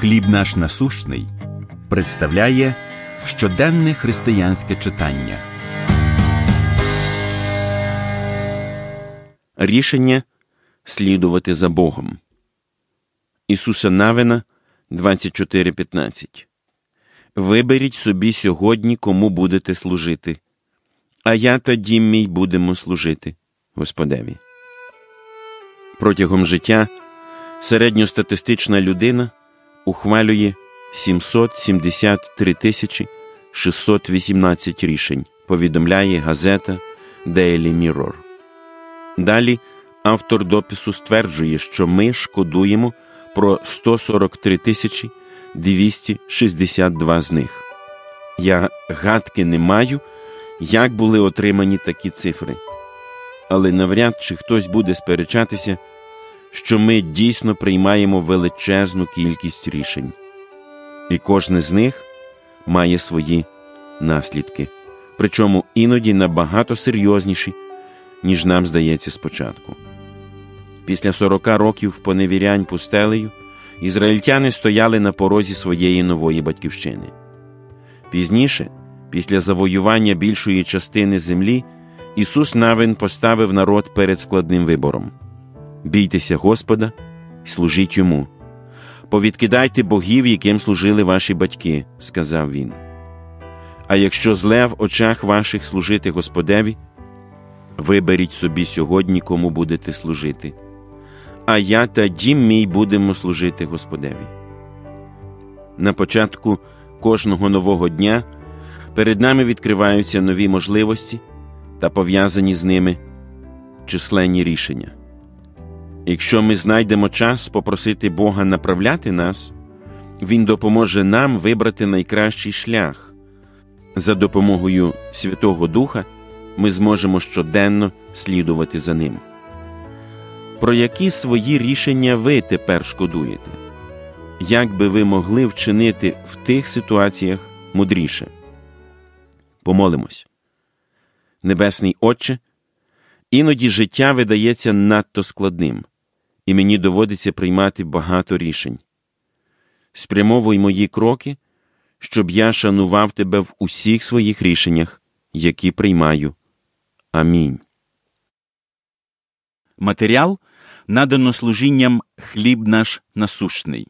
Хліб наш насущний представляє щоденне християнське читання. Рішення слідувати за Богом. Ісуса Навина 24.15 Виберіть собі сьогодні, кому будете служити, а я та дім мій будемо служити Господеві. Протягом життя середньостатистична людина ухвалює 773 тисячі 618 рішень, повідомляє газета Daily Mirror. Далі автор допису стверджує, що ми шкодуємо про 143 тисячі 262 з них. Я гадки не маю, як були отримані такі цифри. Але навряд чи хтось буде сперечатися, що ми дійсно приймаємо величезну кількість рішень, і кожне з них має свої наслідки, причому іноді набагато серйозніші, ніж нам здається спочатку. Після 40 років поневірянь пустелею ізраїльтяни стояли на порозі своєї нової батьківщини. Пізніше, після завоювання більшої частини землі, Ісус Навин поставив народ перед складним вибором бійтеся Господа і служіть йому. Повідкидайте богів, яким служили ваші батьки, сказав він. А якщо зле в очах ваших служити Господеві, виберіть собі сьогодні, кому будете служити, а я та дім мій будемо служити Господеві. На початку кожного нового дня перед нами відкриваються нові можливості та пов'язані з ними численні рішення. Якщо ми знайдемо час попросити Бога направляти нас, Він допоможе нам вибрати найкращий шлях. За допомогою Святого Духа ми зможемо щоденно слідувати за ним. Про які свої рішення ви тепер шкодуєте? Як би ви могли вчинити в тих ситуаціях мудріше? Помолимось. Небесний Отче, іноді життя видається надто складним і мені доводиться приймати багато рішень. Спрямовуй мої кроки, щоб я шанував тебе в усіх своїх рішеннях, які приймаю. Амінь. Матеріал надано служінням хліб наш насущний.